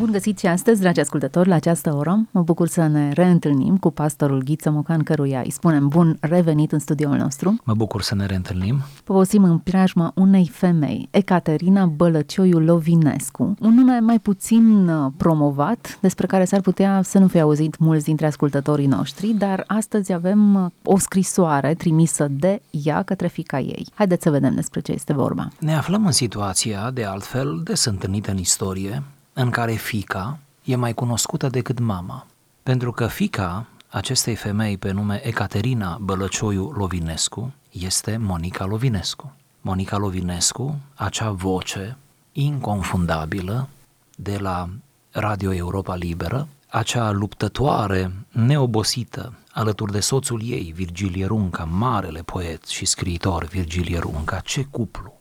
Bun găsit și astăzi, dragi ascultători, la această oră. Mă bucur să ne reîntâlnim cu pastorul Ghiță Mocan, căruia îi spunem bun revenit în studioul nostru. Mă bucur să ne reîntâlnim. Povestim în preajma unei femei, Ecaterina Bălăcioiu Lovinescu, un nume mai puțin uh, promovat, despre care s-ar putea să nu fi auzit mulți dintre ascultătorii noștri, dar astăzi avem uh, o scrisoare trimisă de ea către fica ei. Haideți să vedem despre ce este vorba. Ne aflăm în situația, de altfel, des întâlnită în istorie, în care fica e mai cunoscută decât mama. Pentru că fica acestei femei pe nume Ecaterina Bălăcioiu Lovinescu este Monica Lovinescu. Monica Lovinescu, acea voce inconfundabilă de la Radio Europa Liberă, acea luptătoare neobosită alături de soțul ei, Virgilie Runca, marele poet și scriitor Virgilie Runca, ce cuplu!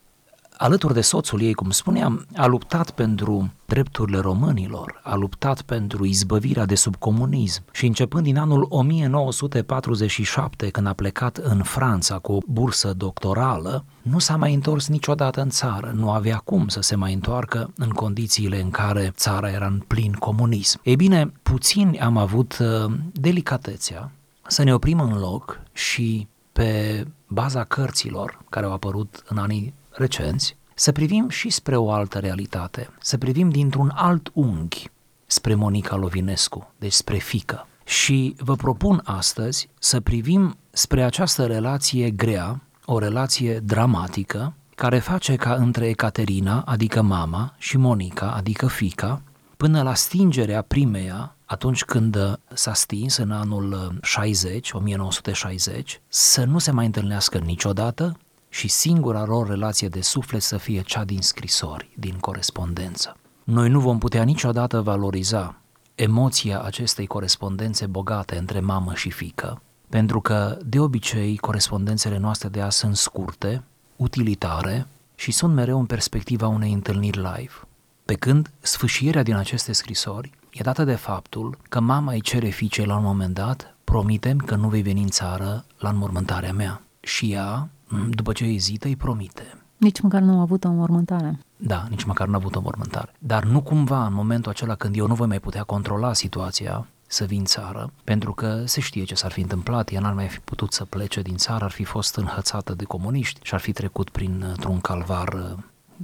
Alături de soțul ei, cum spuneam, a luptat pentru drepturile românilor, a luptat pentru izbăvirea de sub comunism și începând din anul 1947, când a plecat în Franța cu o bursă doctorală, nu s-a mai întors niciodată în țară, nu avea cum să se mai întoarcă în condițiile în care țara era în plin comunism. Ei bine, puțini am avut uh, delicatețea să ne oprim în loc și pe baza cărților care au apărut în anii recenți, să privim și spre o altă realitate, să privim dintr-un alt unghi spre Monica Lovinescu, deci spre fică. Și vă propun astăzi să privim spre această relație grea, o relație dramatică, care face ca între Ecaterina, adică mama, și Monica, adică fica, până la stingerea primeia, atunci când s-a stins în anul 60, 1960, să nu se mai întâlnească niciodată și singura lor relație de suflet să fie cea din scrisori, din corespondență. Noi nu vom putea niciodată valoriza emoția acestei corespondențe bogate între mamă și fică, pentru că, de obicei, corespondențele noastre de azi sunt scurte, utilitare și sunt mereu în perspectiva unei întâlniri live. Pe când sfâșierea din aceste scrisori e dată de faptul că mama îi cere fiicei la un moment dat, promitem că nu vei veni în țară la înmormântarea mea. Și ea Mm, după ce ezită, îi promite. Nici măcar nu a avut o mormântare. Da, nici măcar nu a avut o mormântare. Dar nu cumva în momentul acela când eu nu voi mai putea controla situația, să vin țară, pentru că se știe ce s-ar fi întâmplat, ea n-ar mai fi putut să plece din țară, ar fi fost înhățată de comuniști și ar fi trecut printr-un calvar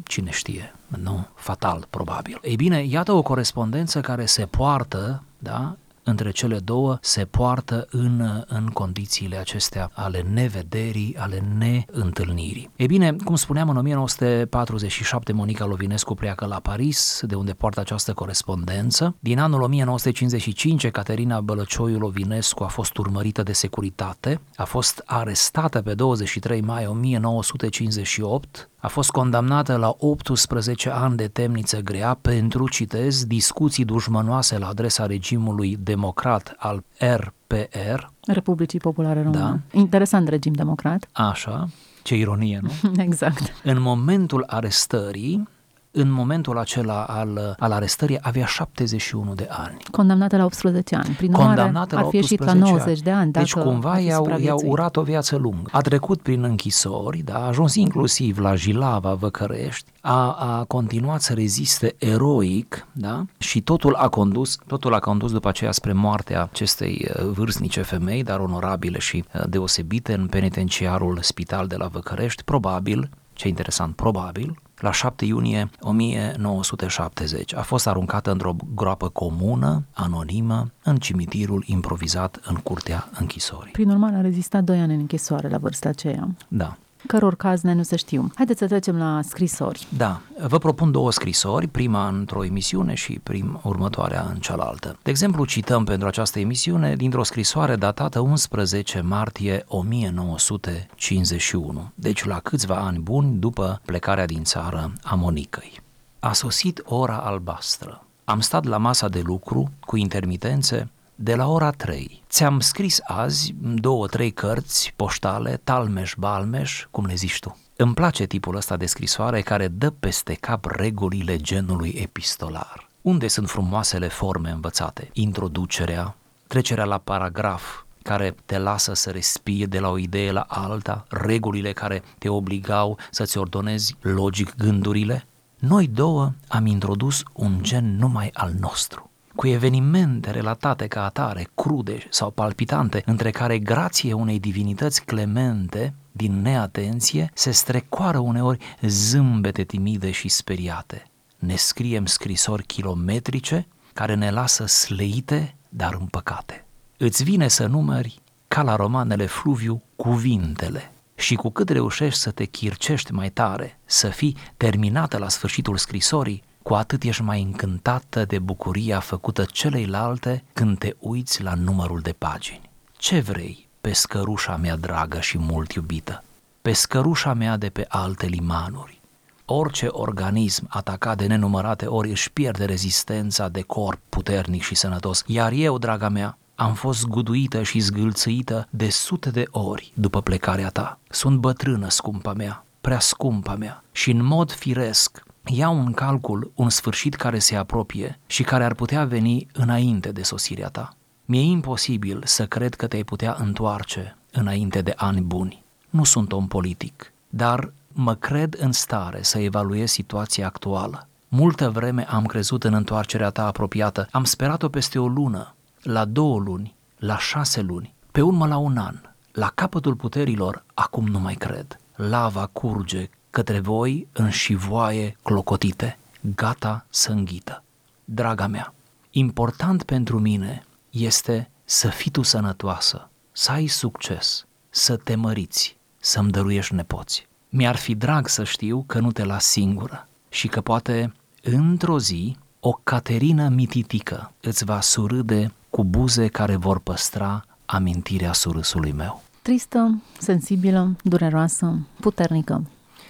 cine știe, nu, fatal probabil. Ei bine, iată o corespondență care se poartă, da, între cele două se poartă în, în condițiile acestea ale nevederii, ale neîntâlnirii. E bine, cum spuneam, în 1947 Monica Lovinescu pleacă la Paris, de unde poartă această corespondență. Din anul 1955, Caterina Bălăcioiu Lovinescu a fost urmărită de securitate, a fost arestată pe 23 mai 1958 a fost condamnată la 18 ani de temniță grea pentru, citez, discuții dușmănoase la adresa regimului democrat al RPR. Republicii Populare Române. Da. Interesant regim democrat. Așa, ce ironie, nu? exact. În momentul arestării, în momentul acela al, al arestării avea 71 de ani. Condamnată la 18 ani. Prin Condamnată ar fi ieșit la 90 ani. de ani. Deci cumva i-au, i-au urat o viață lungă. A trecut prin închisori, da, a ajuns inclusiv la Jilava, Văcărești, a, a continuat să reziste eroic da? și totul a condus, totul a condus după aceea spre moartea acestei uh, vârstnice femei, dar onorabile și uh, deosebite în penitenciarul spital de la Văcărești, probabil, ce interesant, probabil, la 7 iunie 1970. A fost aruncată într-o groapă comună, anonimă, în cimitirul improvizat în curtea închisorii. Prin urmare, a rezistat 2 ani în închisoare la vârsta aceea. Da căror caz ne nu se știu. Haideți să trecem la scrisori. Da, vă propun două scrisori, prima într-o emisiune și prim următoarea în cealaltă. De exemplu, cităm pentru această emisiune dintr-o scrisoare datată 11 martie 1951, deci la câțiva ani buni după plecarea din țară a Monicăi. A sosit ora albastră. Am stat la masa de lucru, cu intermitențe, de la ora 3. Ți-am scris azi două, trei cărți poștale, talmeș-balmeș, cum le zici tu. Îmi place tipul ăsta de scrisoare care dă peste cap regulile genului epistolar. Unde sunt frumoasele forme învățate? Introducerea, trecerea la paragraf, care te lasă să respiri de la o idee la alta, regulile care te obligau să-ți ordonezi logic gândurile, Noi două am introdus un gen numai al nostru cu evenimente relatate ca atare, crude sau palpitante, între care grație unei divinități clemente din neatenție se strecoară uneori zâmbete timide și speriate. Ne scriem scrisori kilometrice care ne lasă sleite, dar împăcate. Îți vine să numeri, ca la romanele Fluviu, cuvintele și cu cât reușești să te chircești mai tare, să fii terminată la sfârșitul scrisorii, cu atât ești mai încântată de bucuria făcută celeilalte când te uiți la numărul de pagini. Ce vrei, pe scărușa mea dragă și mult iubită, pe scărușa mea de pe alte limanuri? Orice organism atacat de nenumărate ori își pierde rezistența de corp puternic și sănătos, iar eu, draga mea, am fost guduită și zgâlțâită de sute de ori după plecarea ta. Sunt bătrână, scumpa mea, prea scumpa mea și în mod firesc iau în calcul un sfârșit care se apropie și care ar putea veni înainte de sosirea ta. Mi-e imposibil să cred că te-ai putea întoarce înainte de ani buni. Nu sunt om politic, dar mă cred în stare să evaluez situația actuală. Multă vreme am crezut în întoarcerea ta apropiată, am sperat-o peste o lună, la două luni, la șase luni, pe urmă la un an. La capătul puterilor, acum nu mai cred. Lava curge către voi în șivoaie clocotite, gata să înghită. Draga mea, important pentru mine este să fii tu sănătoasă, să ai succes, să te măriți, să-mi dăruiești nepoți. Mi-ar fi drag să știu că nu te las singură și că poate într-o zi o Caterină mititică îți va surâde cu buze care vor păstra amintirea surâsului meu. Tristă, sensibilă, dureroasă, puternică,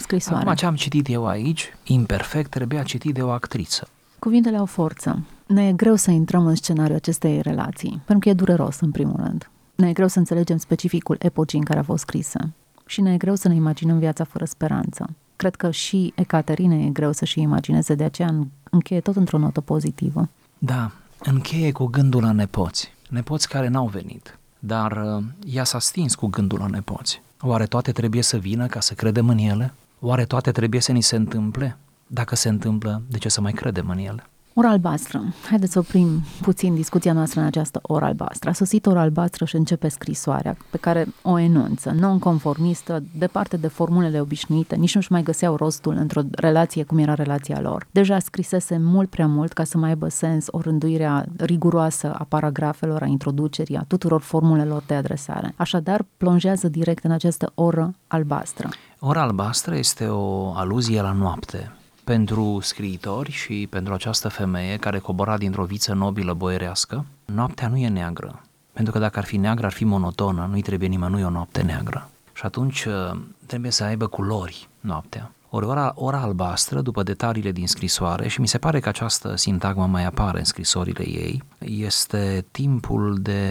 scrisoare. Acum ce am citit eu aici, imperfect, trebuia citit de o actriță. Cuvintele au forță. Ne e greu să intrăm în scenariul acestei relații, pentru că e dureros, în primul rând. Ne e greu să înțelegem specificul epocii în care a fost scrisă și ne e greu să ne imaginăm viața fără speranță. Cred că și Ecaterine e greu să-și imagineze, de aceea încheie tot într-o notă pozitivă. Da, încheie cu gândul la nepoți. Nepoți care n-au venit, dar uh, ea s-a stins cu gândul la nepoți. Oare toate trebuie să vină ca să credem în ele? Oare toate trebuie să ni se întâmple? Dacă se întâmplă, de ce să mai credem în ele? Ora albastră. Haideți să oprim puțin discuția noastră în această oră albastră. A sosit ora albastră și începe scrisoarea pe care o enunță, non-conformistă, departe de formulele obișnuite, nici nu-și mai găseau rostul într-o relație cum era relația lor. Deja scrisese mult prea mult ca să mai aibă sens o rânduire riguroasă a paragrafelor, a introducerii, a tuturor formulelor de adresare. Așadar, plonjează direct în această oră albastră. Ora albastră este o aluzie la noapte, pentru scriitori și pentru această femeie care cobora dintr-o viță nobilă boierească, noaptea nu e neagră. Pentru că dacă ar fi neagră, ar fi monotonă, nu-i trebuie nimănui o noapte neagră. Și atunci uh, trebuie să aibă culori noaptea. Ori ora, ora albastră, după detaliile din scrisoare, și mi se pare că această sintagmă mai apare în scrisorile ei, este timpul de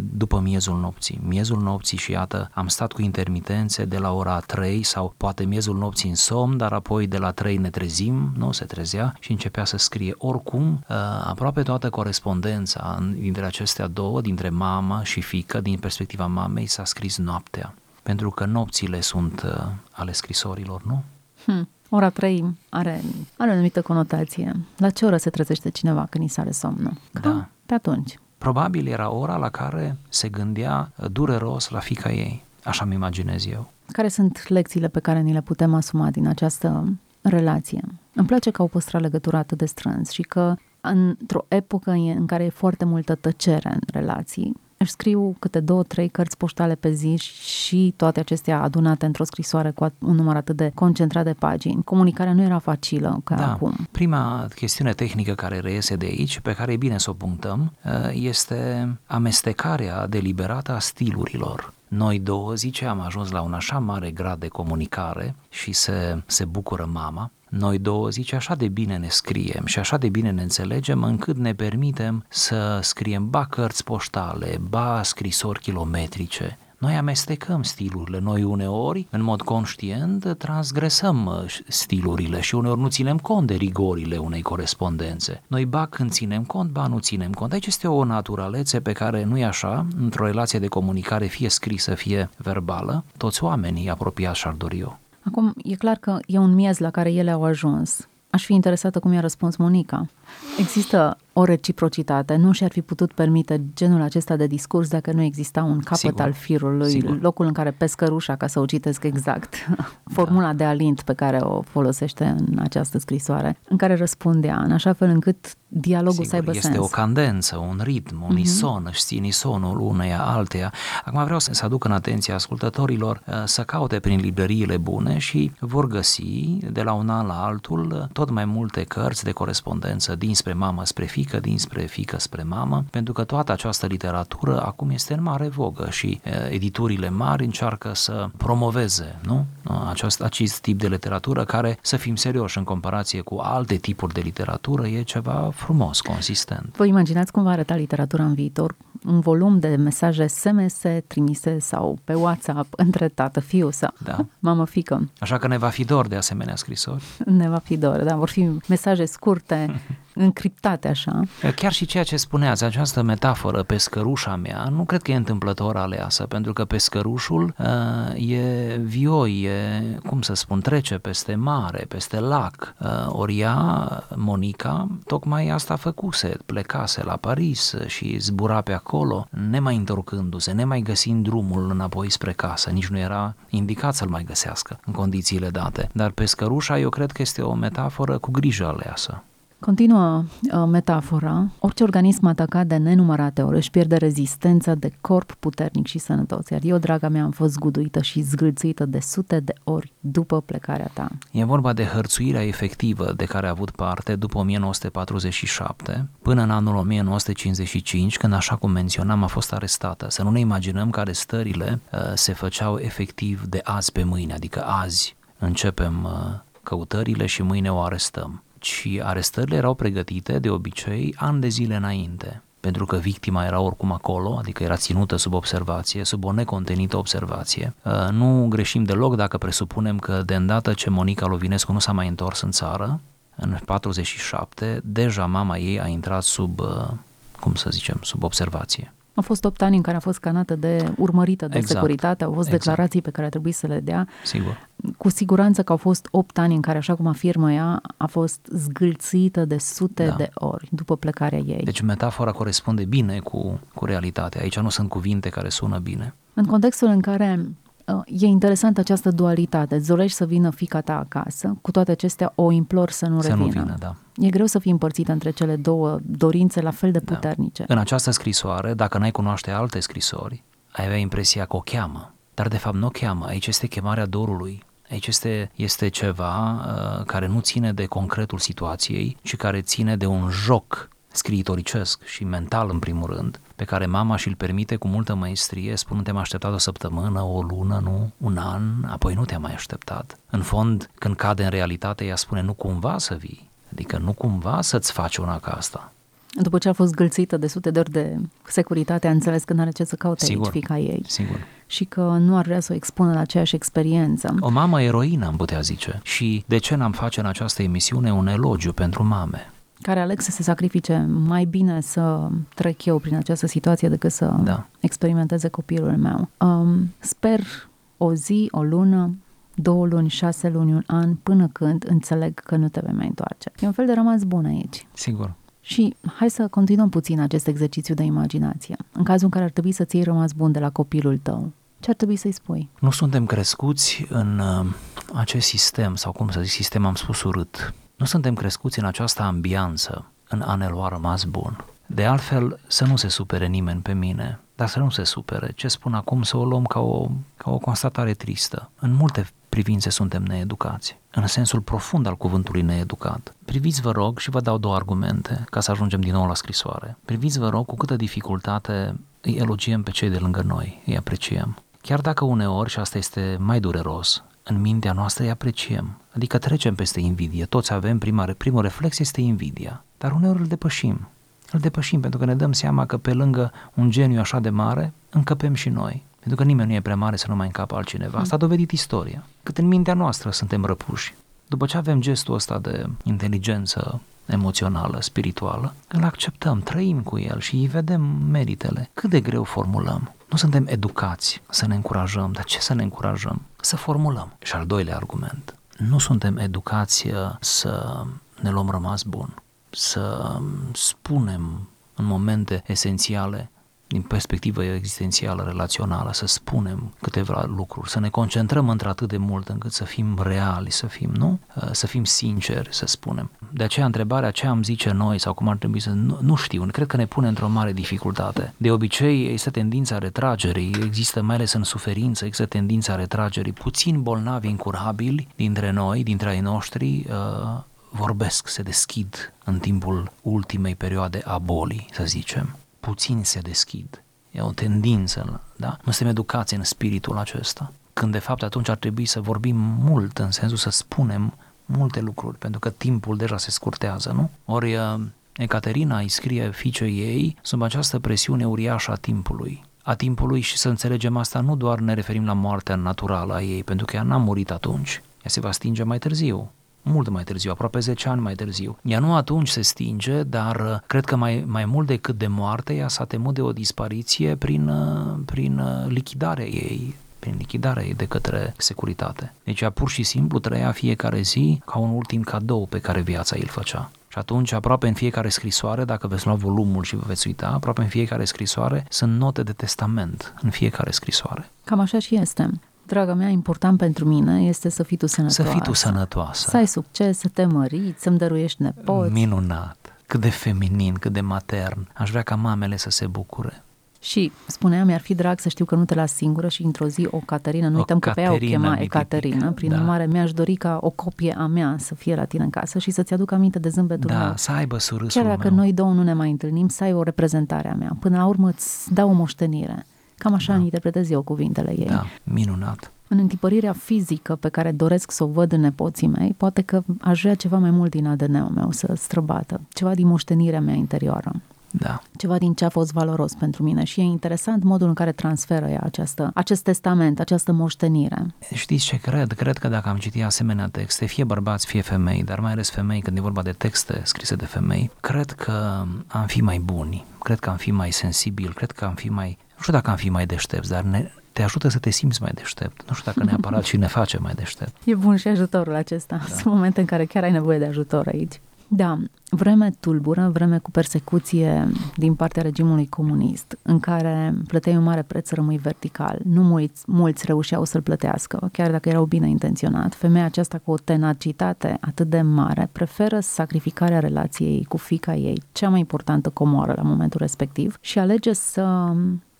după miezul nopții. Miezul nopții și iată, am stat cu intermitențe de la ora 3 sau poate miezul nopții în somn, dar apoi de la 3 ne trezim, nu se trezea și începea să scrie. Oricum, uh, aproape toată corespondența dintre acestea două, dintre mama și fică, din perspectiva mamei, s-a scris noaptea pentru că nopțile sunt uh, ale scrisorilor, nu? Hmm. Ora 3 are, are o anumită conotație. La ce oră se trezește cineva când îi sare somnul? Da. Pe atunci. Probabil era ora la care se gândea dureros la fica ei. Așa mi imaginez eu. Care sunt lecțiile pe care ni le putem asuma din această relație? Îmi place că au păstrat legătura atât de strâns și că într-o epocă în care e foarte multă tăcere în relații, își scriu câte două, trei cărți poștale pe zi și toate acestea adunate într-o scrisoare cu un număr atât de concentrat de pagini. Comunicarea nu era facilă ca da. acum. Prima chestiune tehnică care reiese de aici, pe care e bine să o punctăm, ă, este amestecarea deliberată a stilurilor. Noi două, zice, am ajuns la un așa mare grad de comunicare și se, se bucură mama, noi două, zice, așa de bine ne scriem și așa de bine ne înțelegem încât ne permitem să scriem ba cărți poștale, ba scrisori kilometrice. Noi amestecăm stilurile, noi uneori, în mod conștient, transgresăm uh, stilurile și uneori nu ținem cont de rigorile unei corespondențe. Noi ba când ținem cont, ba nu ținem cont. Aici este o naturalețe pe care nu e așa, într-o relație de comunicare, fie scrisă, fie verbală, toți oamenii apropiați și-ar dori eu. Acum, e clar că e un miez la care ele au ajuns. aș fi interesată cum i-a răspuns Monica. Există o reciprocitate, nu și-ar fi putut permite genul acesta de discurs dacă nu exista un capăt Sigur. al firului, Sigur. locul în care pescă rușa, ca să o citesc exact, formula da. de alint pe care o folosește în această scrisoare, în care răspundea în așa fel încât dialogul Sigur, să aibă este sens. o candență, un ritm, un uh-huh. ison, își țin isonul uneia alteia. Acum vreau să aduc în atenția ascultătorilor uh, să caute prin librăriile bune și vor găsi de la un an la altul uh, tot mai multe cărți de corespondență dinspre mamă spre fică, dinspre fică spre mamă, pentru că toată această literatură acum este în mare vogă și uh, editurile mari încearcă să promoveze nu? Acest, acest tip de literatură care, să fim serioși în comparație cu alte tipuri de literatură, e ceva frumos, consistent. Vă imaginați cum va arăta literatura în viitor? Un volum de mesaje SMS trimise sau pe WhatsApp între tată, fiu sau da. mamă, fică. Așa că ne va fi dor de asemenea scrisori. Ne va fi dor, da, vor fi mesaje scurte, încriptate așa. Chiar și ceea ce spuneați, această metaforă, pescărușa mea, nu cred că e întâmplător aleasă, pentru că pescărușul uh, e vioi, e, cum să spun, trece peste mare, peste lac. Uh, ori ea, Monica, tocmai asta făcuse, plecase la Paris și zbura pe acolo, nemai întorcându-se, nemai găsind drumul înapoi spre casă, nici nu era indicat să-l mai găsească în condițiile date. Dar pescărușa, eu cred că este o metaforă cu grijă aleasă. Continuă uh, metafora, orice organism atacat de nenumărate ori își pierde rezistența de corp puternic și sănătos, iar eu, draga mea, am fost zguduită și zgâlțuită de sute de ori după plecarea ta. E vorba de hărțuirea efectivă de care a avut parte după 1947 până în anul 1955, când, așa cum menționam, a fost arestată. Să nu ne imaginăm că arestările uh, se făceau efectiv de azi pe mâine, adică azi începem uh, căutările și mâine o arestăm ci arestările erau pregătite de obicei ani de zile înainte pentru că victima era oricum acolo, adică era ținută sub observație, sub o necontenită observație. Uh, nu greșim deloc dacă presupunem că de îndată ce Monica Lovinescu nu s-a mai întors în țară, în 47, deja mama ei a intrat sub, uh, cum să zicem, sub observație. Au fost 8 ani în care a fost scanată de urmărită de exact. securitate, au fost exact. declarații pe care a trebuit să le dea. Sigur. Cu siguranță că au fost 8 ani în care, așa cum afirmă ea, a fost zgâlțită de sute da. de ori după plecarea ei. Deci metafora corespunde bine cu, cu realitatea. Aici nu sunt cuvinte care sună bine. În contextul în care E interesantă această dualitate. Îți dorești să vină fica ta acasă, cu toate acestea o implor să nu să revină. Nu vină, da. E greu să fii împărțită între cele două dorințe la fel de da. puternice. Da. În această scrisoare, dacă n-ai cunoaște alte scrisori, ai avea impresia că o cheamă. Dar de fapt nu o cheamă, aici este chemarea dorului. Aici este, este ceva uh, care nu ține de concretul situației, ci care ține de un joc scriitoricesc și mental în primul rând, pe care mama și-l permite cu multă maestrie, spun te-am așteptat o săptămână, o lună, nu, un an, apoi nu te-am mai așteptat. În fond, când cade în realitate, ea spune nu cumva să vii, adică nu cumva să-ți faci una ca asta. După ce a fost gâlțită de sute de ori de securitate, a înțeles că nu are ce să caute sigur, aici fica ei. Sigur. Și că nu ar vrea să o expună la aceeași experiență. O mamă eroină, am putea zice. Și de ce n-am face în această emisiune un elogiu pentru mame? Care aleg să se sacrifice mai bine să trec eu prin această situație decât să da. experimenteze copilul meu. Um, sper o zi, o lună, două luni, șase luni, un an, până când înțeleg că nu te vei mai întoarce. E un fel de rămas bun aici. Sigur. Și hai să continuăm puțin acest exercițiu de imaginație. În cazul în care ar trebui să-ți iei rămas bun de la copilul tău, ce ar trebui să-i spui? Nu suntem crescuți în uh, acest sistem, sau cum să zic, sistem am spus urât, nu suntem crescuți în această ambianță, în a ne lua rămas bun. De altfel, să nu se supere nimeni pe mine, dar să nu se supere. Ce spun acum să o luăm ca o, ca o constatare tristă. În multe privințe suntem needucați, în sensul profund al cuvântului needucat. Priviți, vă rog, și vă dau două argumente ca să ajungem din nou la scrisoare. Priviți, vă rog, cu câtă dificultate îi elogiem pe cei de lângă noi, îi apreciem. Chiar dacă uneori, și asta este mai dureros, în mintea noastră îi apreciem. Adică trecem peste invidie. Toți avem, prima, primul reflex este invidia. Dar uneori îl depășim. Îl depășim pentru că ne dăm seama că pe lângă un geniu așa de mare, încăpem și noi. Pentru că nimeni nu e prea mare să nu mai încapă altcineva. Asta a dovedit istoria. Cât în mintea noastră suntem răpuși. După ce avem gestul ăsta de inteligență emoțională, spirituală, îl acceptăm, trăim cu el și îi vedem meritele. Cât de greu formulăm. Nu suntem educați să ne încurajăm, dar ce să ne încurajăm? Să formulăm. Și al doilea argument, nu suntem educați uh, să ne luăm rămas bun, să spunem în momente esențiale din perspectivă existențială, relațională, să spunem câteva lucruri, să ne concentrăm într-atât de mult încât să fim reali, să fim, nu? Uh, să fim sinceri, să spunem. De aceea întrebarea ce am zice noi sau cum ar trebui să... Nu, nu știu, cred că ne pune într-o mare dificultate. De obicei există tendința retragerii, există mai ales în suferință, există tendința retragerii. Puțin bolnavi incurabili dintre noi, dintre ai noștri, uh, vorbesc, se deschid în timpul ultimei perioade a bolii, să zicem puțini se deschid. E o tendință, da? Nu suntem educați în spiritul acesta. Când de fapt atunci ar trebui să vorbim mult, în sensul să spunem multe lucruri, pentru că timpul deja se scurtează, nu? Ori uh, Ecaterina îi scrie fiicei ei sub această presiune uriașă a timpului a timpului și să înțelegem asta nu doar ne referim la moartea naturală a ei, pentru că ea n-a murit atunci, ea se va stinge mai târziu mult mai târziu, aproape 10 ani mai târziu. Ea nu atunci se stinge, dar uh, cred că mai, mai mult decât de moarte, ea s-a temut de o dispariție prin, uh, prin uh, lichidarea ei, prin lichidarea ei de către securitate. Deci ea pur și simplu trăia fiecare zi ca un ultim cadou pe care viața îl făcea. Și atunci, aproape în fiecare scrisoare, dacă veți lua volumul și vă veți uita, aproape în fiecare scrisoare sunt note de testament în fiecare scrisoare. Cam așa și este draga mea, important pentru mine este să fii tu sănătoasă. Să fii tu sănătoasă. Să ai succes, să te măriți, să-mi dăruiești nepoți. Minunat! Cât de feminin, cât de matern. Aș vrea ca mamele să se bucure. Și spunea, mi-ar fi drag să știu că nu te las singură și într-o zi o Caterina, nu o uităm că pe ea o chema Ecaterina, prin da. urmare mi-aș dori ca o copie a mea să fie la tine în casă și să-ți aduc aminte de zâmbetul da, meu. să aibă surâsul Chiar dacă meu. noi două nu ne mai întâlnim, să ai o reprezentare a mea. Până la urmă îți dau o moștenire. Cam așa da. interpretez eu cuvintele ei. Da, minunat în întipărirea fizică pe care doresc să o văd în nepoții mei, poate că aș vrea ceva mai mult din ADN-ul meu să străbată, ceva din moștenirea mea interioară. Da. Ceva din ce a fost valoros pentru mine și e interesant modul în care transferă ea această, acest testament, această moștenire. Știți ce cred? Cred că dacă am citit asemenea texte, fie bărbați, fie femei, dar mai ales femei, când e vorba de texte scrise de femei, cred că am fi mai buni, cred că am fi mai sensibili, cred că am fi mai, nu știu dacă am fi mai deștepți, dar ne, te ajută să te simți mai deștept. Nu știu dacă neapărat și ne face mai deștept. E bun și ajutorul acesta. Da. Sunt momente în care chiar ai nevoie de ajutor aici. Da, vreme tulbură, vreme cu persecuție din partea regimului comunist, în care plăteai un mare preț să rămâi vertical. Nu mulți, mulți reușeau să-l plătească, chiar dacă erau bine intenționat. Femeia aceasta cu o tenacitate atât de mare preferă sacrificarea relației cu fica ei, cea mai importantă comoară la momentul respectiv, și alege să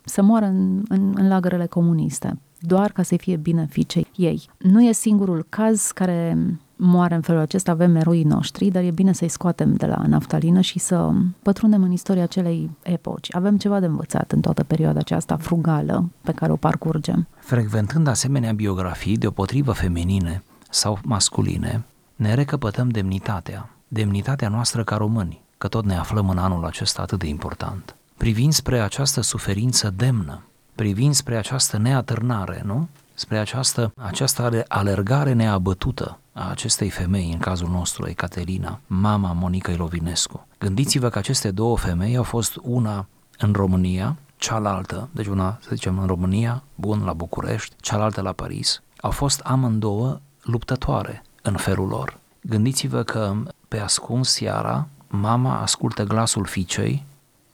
să moară în, în, în lagărele comuniste, doar ca să fie bine fiicei ei. Nu e singurul caz care moare în felul acesta, avem eroii noștri, dar e bine să-i scoatem de la naftalină și să pătrundem în istoria acelei epoci. Avem ceva de învățat în toată perioada aceasta frugală pe care o parcurgem. Frecventând asemenea biografii deopotrivă feminine sau masculine, ne recăpătăm demnitatea, demnitatea noastră ca români, că tot ne aflăm în anul acesta atât de important privind spre această suferință demnă, privind spre această neatârnare, nu? Spre această, această alergare neabătută a acestei femei, în cazul nostru, Ecaterina, mama Monica Ilovinescu. Gândiți-vă că aceste două femei au fost una în România, cealaltă, deci una, să zicem, în România, bun, la București, cealaltă la Paris, au fost amândouă luptătoare în felul lor. Gândiți-vă că pe ascuns seara, mama ascultă glasul fiicei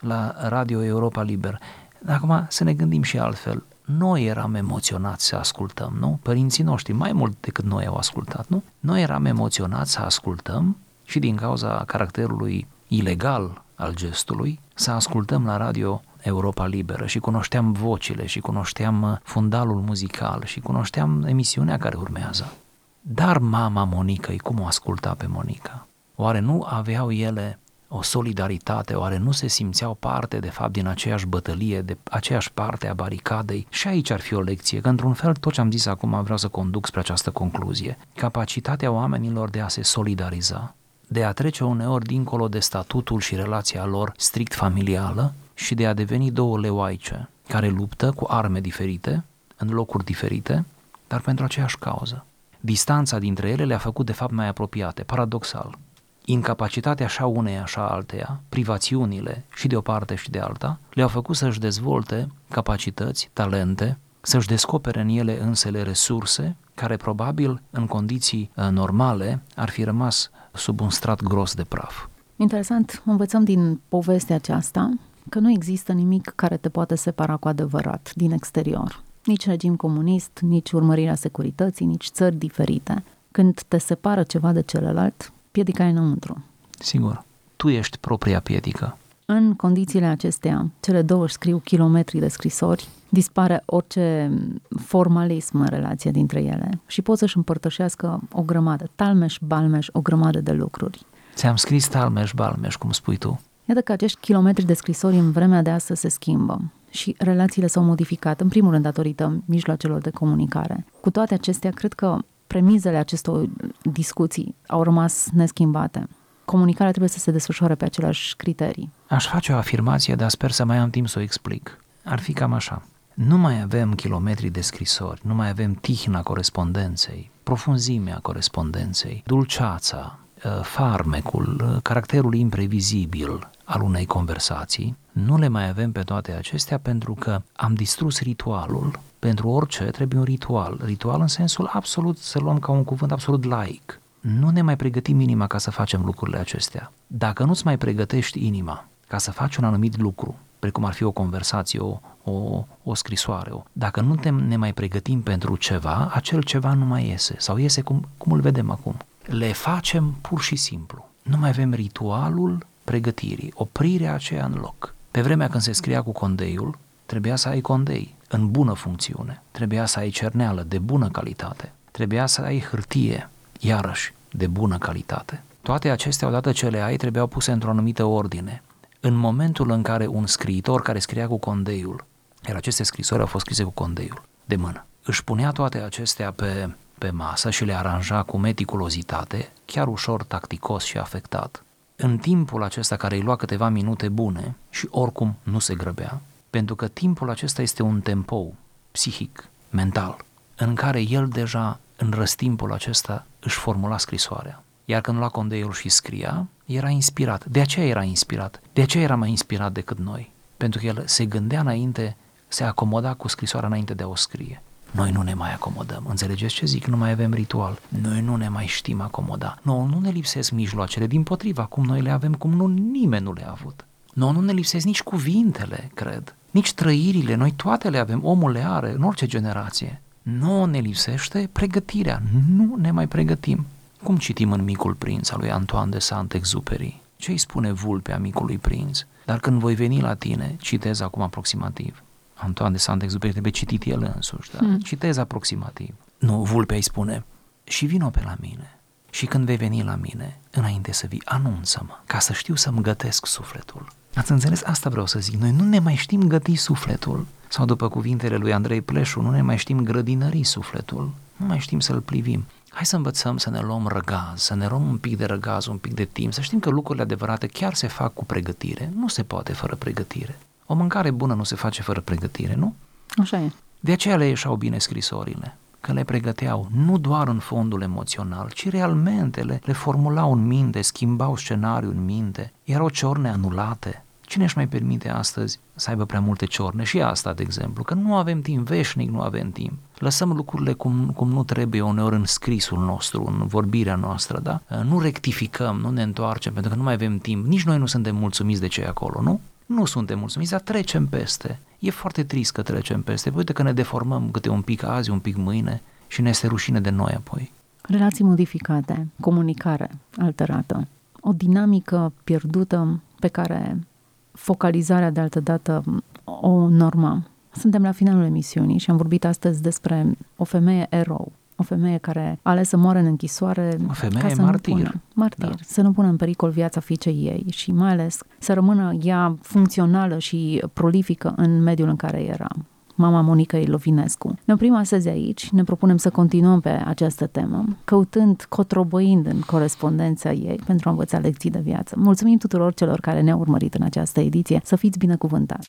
la Radio Europa Liber. Acum să ne gândim și altfel. Noi eram emoționați să ascultăm, nu? Părinții noștri, mai mult decât noi au ascultat, nu? Noi eram emoționați să ascultăm și din cauza caracterului ilegal al gestului, să ascultăm la radio Europa Liberă și cunoșteam vocile și cunoșteam uh, fundalul muzical și cunoșteam emisiunea care urmează. Dar mama Monica, cum o asculta pe Monica? Oare nu aveau ele o solidaritate, oare nu se simțeau parte, de fapt, din aceeași bătălie, de aceeași parte a baricadei? Și aici ar fi o lecție, că într-un fel tot ce am zis acum vreau să conduc spre această concluzie. Capacitatea oamenilor de a se solidariza, de a trece uneori dincolo de statutul și relația lor strict familială și de a deveni două leoaice care luptă cu arme diferite, în locuri diferite, dar pentru aceeași cauză. Distanța dintre ele le-a făcut de fapt mai apropiate, paradoxal incapacitatea așa unei, așa alteia, privațiunile și de o parte și de alta, le-au făcut să-și dezvolte capacități, talente, să-și descopere în ele însele resurse care probabil în condiții uh, normale ar fi rămas sub un strat gros de praf. Interesant, învățăm din povestea aceasta că nu există nimic care te poate separa cu adevărat din exterior. Nici regim comunist, nici urmărirea securității, nici țări diferite. Când te separă ceva de celălalt, piedica e înăuntru. Sigur, tu ești propria piedică. În condițiile acestea, cele două își scriu kilometri de scrisori, dispare orice formalism în relația dintre ele și pot să-și împărtășească o grămadă, talmeș-balmeș, o grămadă de lucruri. Ți-am scris talmeș-balmeș, cum spui tu. Iată că acești kilometri de scrisori în vremea de astăzi se schimbă și relațiile s-au modificat, în primul rând datorită mijloacelor de comunicare. Cu toate acestea, cred că premizele acestor discuții au rămas neschimbate. Comunicarea trebuie să se desfășoare pe aceleași criterii. Aș face o afirmație, dar sper să mai am timp să o explic. Ar fi cam așa. Nu mai avem kilometri de scrisori, nu mai avem tihna corespondenței, profunzimea corespondenței, dulceața, ă, farmecul, ă, caracterul imprevizibil al unei conversații. Nu le mai avem pe toate acestea pentru că am distrus ritualul. Pentru orice trebuie un ritual. Ritual în sensul absolut, să luăm ca un cuvânt absolut laic. Nu ne mai pregătim inima ca să facem lucrurile acestea. Dacă nu-ți mai pregătești inima ca să faci un anumit lucru, precum ar fi o conversație, o, o, o scrisoare. O. Dacă nu te, ne mai pregătim pentru ceva, acel ceva nu mai iese sau iese cum, cum îl vedem acum. Le facem pur și simplu. Nu mai avem ritualul pregătirii, oprirea aceea în loc. Pe vremea când se scria cu condeiul, trebuia să ai condei în bună funcțiune, trebuia să ai cerneală de bună calitate, trebuia să ai hârtie, iarăși, de bună calitate. Toate acestea, odată ce le ai, trebuiau puse într-o anumită ordine. În momentul în care un scriitor care scria cu condeiul, iar aceste scrisori au fost scrise cu condeiul, de mână, își punea toate acestea pe, pe masă și le aranja cu meticulozitate, chiar ușor tacticos și afectat, în timpul acesta care îi lua câteva minute bune și oricum nu se grăbea, pentru că timpul acesta este un tempo psihic, mental, în care el deja în răstimpul acesta își formula scrisoarea. Iar când lua condeiul și scria, era inspirat. De aceea era inspirat. De aceea era mai inspirat decât noi. Pentru că el se gândea înainte, se acomoda cu scrisoarea înainte de a o scrie. Noi nu ne mai acomodăm. Înțelegeți ce zic? Nu mai avem ritual. Noi nu ne mai știm acomoda. Nu, nu ne lipsesc mijloacele, din potriva, cum noi le avem, cum nu nimeni nu le-a avut. Nu, nu ne lipsesc nici cuvintele, cred. Nici trăirile, noi toate le avem, omul le are în orice generație. Nu ne lipsește pregătirea, nu ne mai pregătim. Cum citim în Micul Prinț al lui Antoine de Saint-Exupéry? Ce îi spune vulpea micului prinț? Dar când voi veni la tine, citez acum aproximativ, Antoine de Saint-Exupéry trebuie citit el însuși, da? Hmm. citez aproximativ. Nu, vulpea îi spune, și vino pe la mine. Și când vei veni la mine, înainte să vii, anunță-mă, ca să știu să-mi gătesc sufletul. Ați înțeles? Asta vreau să zic. Noi nu ne mai știm găti sufletul. Sau după cuvintele lui Andrei Pleșu, nu ne mai știm grădinări sufletul. Nu mai știm să-l privim. Hai să învățăm să ne luăm răgaz, să ne luăm un pic de răgaz, un pic de timp, să știm că lucrurile adevărate chiar se fac cu pregătire. Nu se poate fără pregătire. O mâncare bună nu se face fără pregătire, nu? Așa e. De aceea le ieșau bine scrisorile, că le pregăteau nu doar în fondul emoțional, ci realmente le, le formulau în minte, schimbau scenariul în minte, erau ciorne anulate. Cine își mai permite astăzi să aibă prea multe ciorne? Și asta, de exemplu, că nu avem timp, veșnic nu avem timp. Lăsăm lucrurile cum, cum nu trebuie uneori în scrisul nostru, în vorbirea noastră, da? Nu rectificăm, nu ne întoarcem, pentru că nu mai avem timp. Nici noi nu suntem mulțumiți de ce e acolo, nu? Nu suntem mulțumiți, dar trecem peste. E foarte trist că trecem peste. Uite că ne deformăm câte un pic azi, un pic mâine și ne este rușine de noi apoi. Relații modificate, comunicare alterată, o dinamică pierdută pe care focalizarea de altă dată o norma. Suntem la finalul emisiunii și am vorbit astăzi despre o femeie erou, o femeie care a ales să moară în închisoare o femeie ca să martir. Nu pună, martir, da. să nu pună în pericol viața fiicei ei și mai ales să rămână ea funcțională și prolifică în mediul în care era mama Monica Ilovinescu. Ne oprim astăzi aici, ne propunem să continuăm pe această temă, căutând, cotrobăind în corespondența ei pentru a învăța lecții de viață. Mulțumim tuturor celor care ne-au urmărit în această ediție. Să fiți binecuvântați!